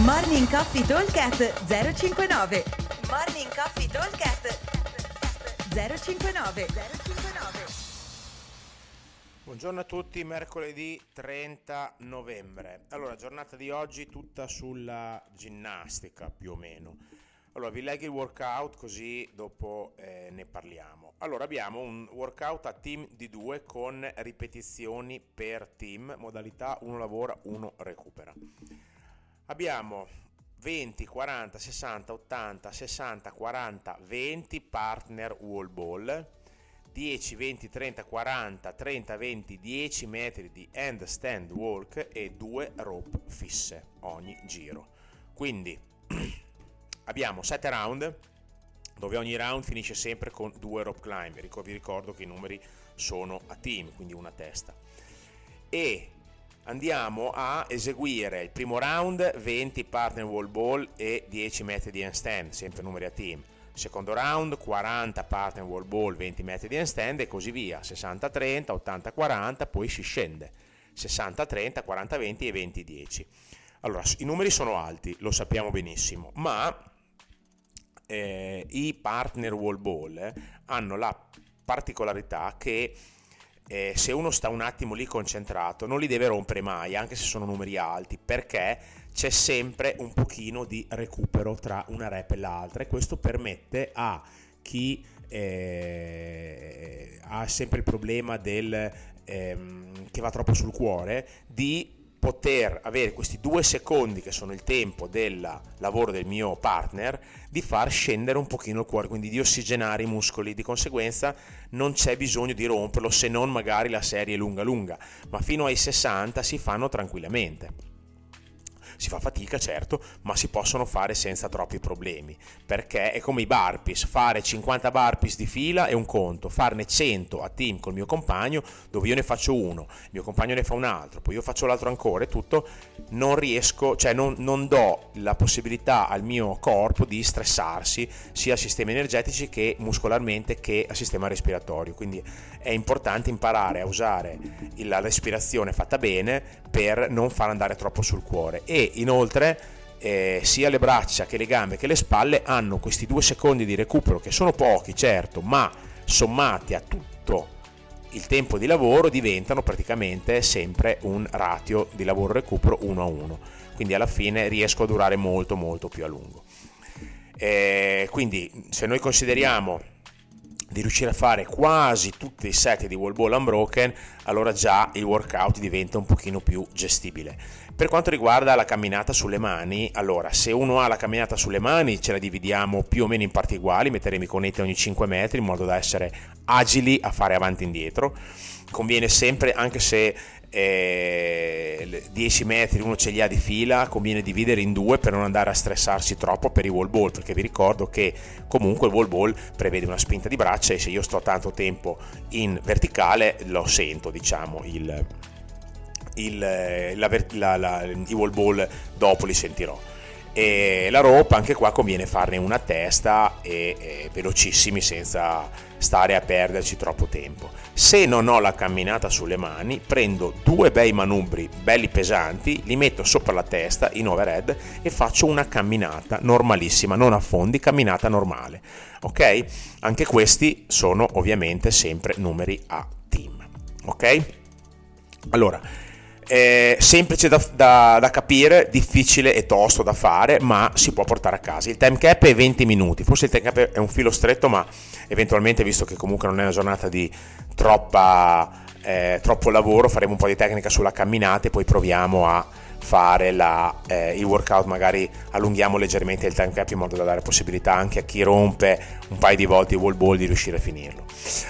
Morning Coffee Talkcast 059 Morning Coffee Talkcast 059 059 Buongiorno a tutti, mercoledì 30 novembre. Allora, giornata di oggi tutta sulla ginnastica più o meno. Allora, vi leggo il workout così dopo eh, ne parliamo. Allora, abbiamo un workout a team di due con ripetizioni per team, modalità uno lavora, uno recupera. Abbiamo 20, 40, 60, 80, 60, 40, 20 partner wall ball, 10, 20, 30, 40, 30, 20, 10 metri di handstand walk e 2 rope fisse ogni giro. Quindi abbiamo 7 round dove ogni round finisce sempre con 2 rope climb. Vi ricordo che i numeri sono a team, quindi una testa. E andiamo a eseguire il primo round 20 partner wall ball e 10 metri di handstand, sempre numeri a team. Secondo round 40 partner wall ball, 20 metri di handstand e così via, 60-30, 80-40, poi si scende, 60-30, 40-20 e 20-10. Allora, i numeri sono alti, lo sappiamo benissimo, ma eh, i partner wall ball eh, hanno la particolarità che eh, se uno sta un attimo lì concentrato non li deve rompere mai, anche se sono numeri alti, perché c'è sempre un pochino di recupero tra una rep e l'altra e questo permette a chi eh, ha sempre il problema del ehm, che va troppo sul cuore di poter avere questi due secondi che sono il tempo del lavoro del mio partner di far scendere un pochino il cuore quindi di ossigenare i muscoli. Di conseguenza non c'è bisogno di romperlo se non magari la serie lunga lunga. Ma fino ai 60 si fanno tranquillamente si fa fatica certo, ma si possono fare senza troppi problemi, perché è come i burpees, fare 50 burpees di fila è un conto, farne 100 a team col mio compagno, dove io ne faccio uno, il mio compagno ne fa un altro, poi io faccio l'altro ancora e tutto, non riesco, cioè non, non do la possibilità al mio corpo di stressarsi sia a sistemi energetici che muscolarmente che a sistema respiratorio, quindi è importante imparare a usare la respirazione fatta bene per non far andare troppo sul cuore e inoltre eh, sia le braccia che le gambe che le spalle hanno questi due secondi di recupero che sono pochi certo ma sommati a tutto il tempo di lavoro diventano praticamente sempre un ratio di lavoro recupero 1 a 1 quindi alla fine riesco a durare molto molto più a lungo eh, quindi se noi consideriamo di riuscire a fare quasi tutti i set di wall ball unbroken, allora già il workout diventa un pochino più gestibile. Per quanto riguarda la camminata sulle mani, allora se uno ha la camminata sulle mani ce la dividiamo più o meno in parti uguali, metteremo i conetti ogni 5 metri in modo da essere agili a fare avanti e indietro. Conviene sempre, anche se eh, 10 metri uno ce li ha di fila, conviene dividere in due per non andare a stressarsi troppo per i wall ball, perché vi ricordo che comunque il wall ball prevede una spinta di braccia e se io sto tanto tempo in verticale lo sento, diciamo, il, il, la, la, la, i wall ball dopo li sentirò. E la rope anche qua conviene farne una testa e, e, velocissimi senza stare a perderci troppo tempo. Se non ho la camminata sulle mani prendo due bei manubri belli pesanti li metto sopra la testa in overhead e faccio una camminata normalissima non affondi camminata normale ok? Anche questi sono ovviamente sempre numeri a team ok? Allora eh, semplice da, da, da, capire, difficile e tosto da fare, ma si può portare a casa. Il time cap è 20 minuti, forse il time cap è un filo stretto, ma eventualmente, visto che comunque non è una giornata di troppa, eh, troppo lavoro, faremo un po' di tecnica sulla camminata e poi proviamo a fare la, eh, il workout, magari allunghiamo leggermente il time cap in modo da dare possibilità anche a chi rompe un paio di volte il wall ball di riuscire a finirlo.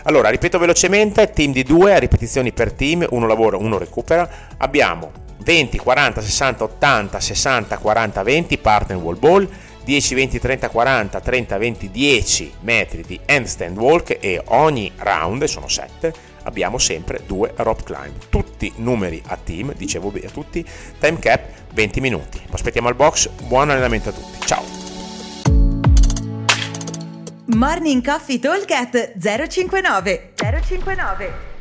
Allora, ripeto velocemente, team di due, ripetizioni per team, uno lavora, uno recupera. Abbiamo 20, 40, 60, 80, 60, 40, 20 partner wall ball, 10, 20, 30, 40, 30, 20, 10 metri di handstand walk e ogni round, sono 7, abbiamo sempre due rope climb. Tutti numeri a team, dicevo a tutti, time cap 20 minuti. Aspettiamo al box, buon allenamento a tutti. Ciao! Morning Coffee Talk 059 059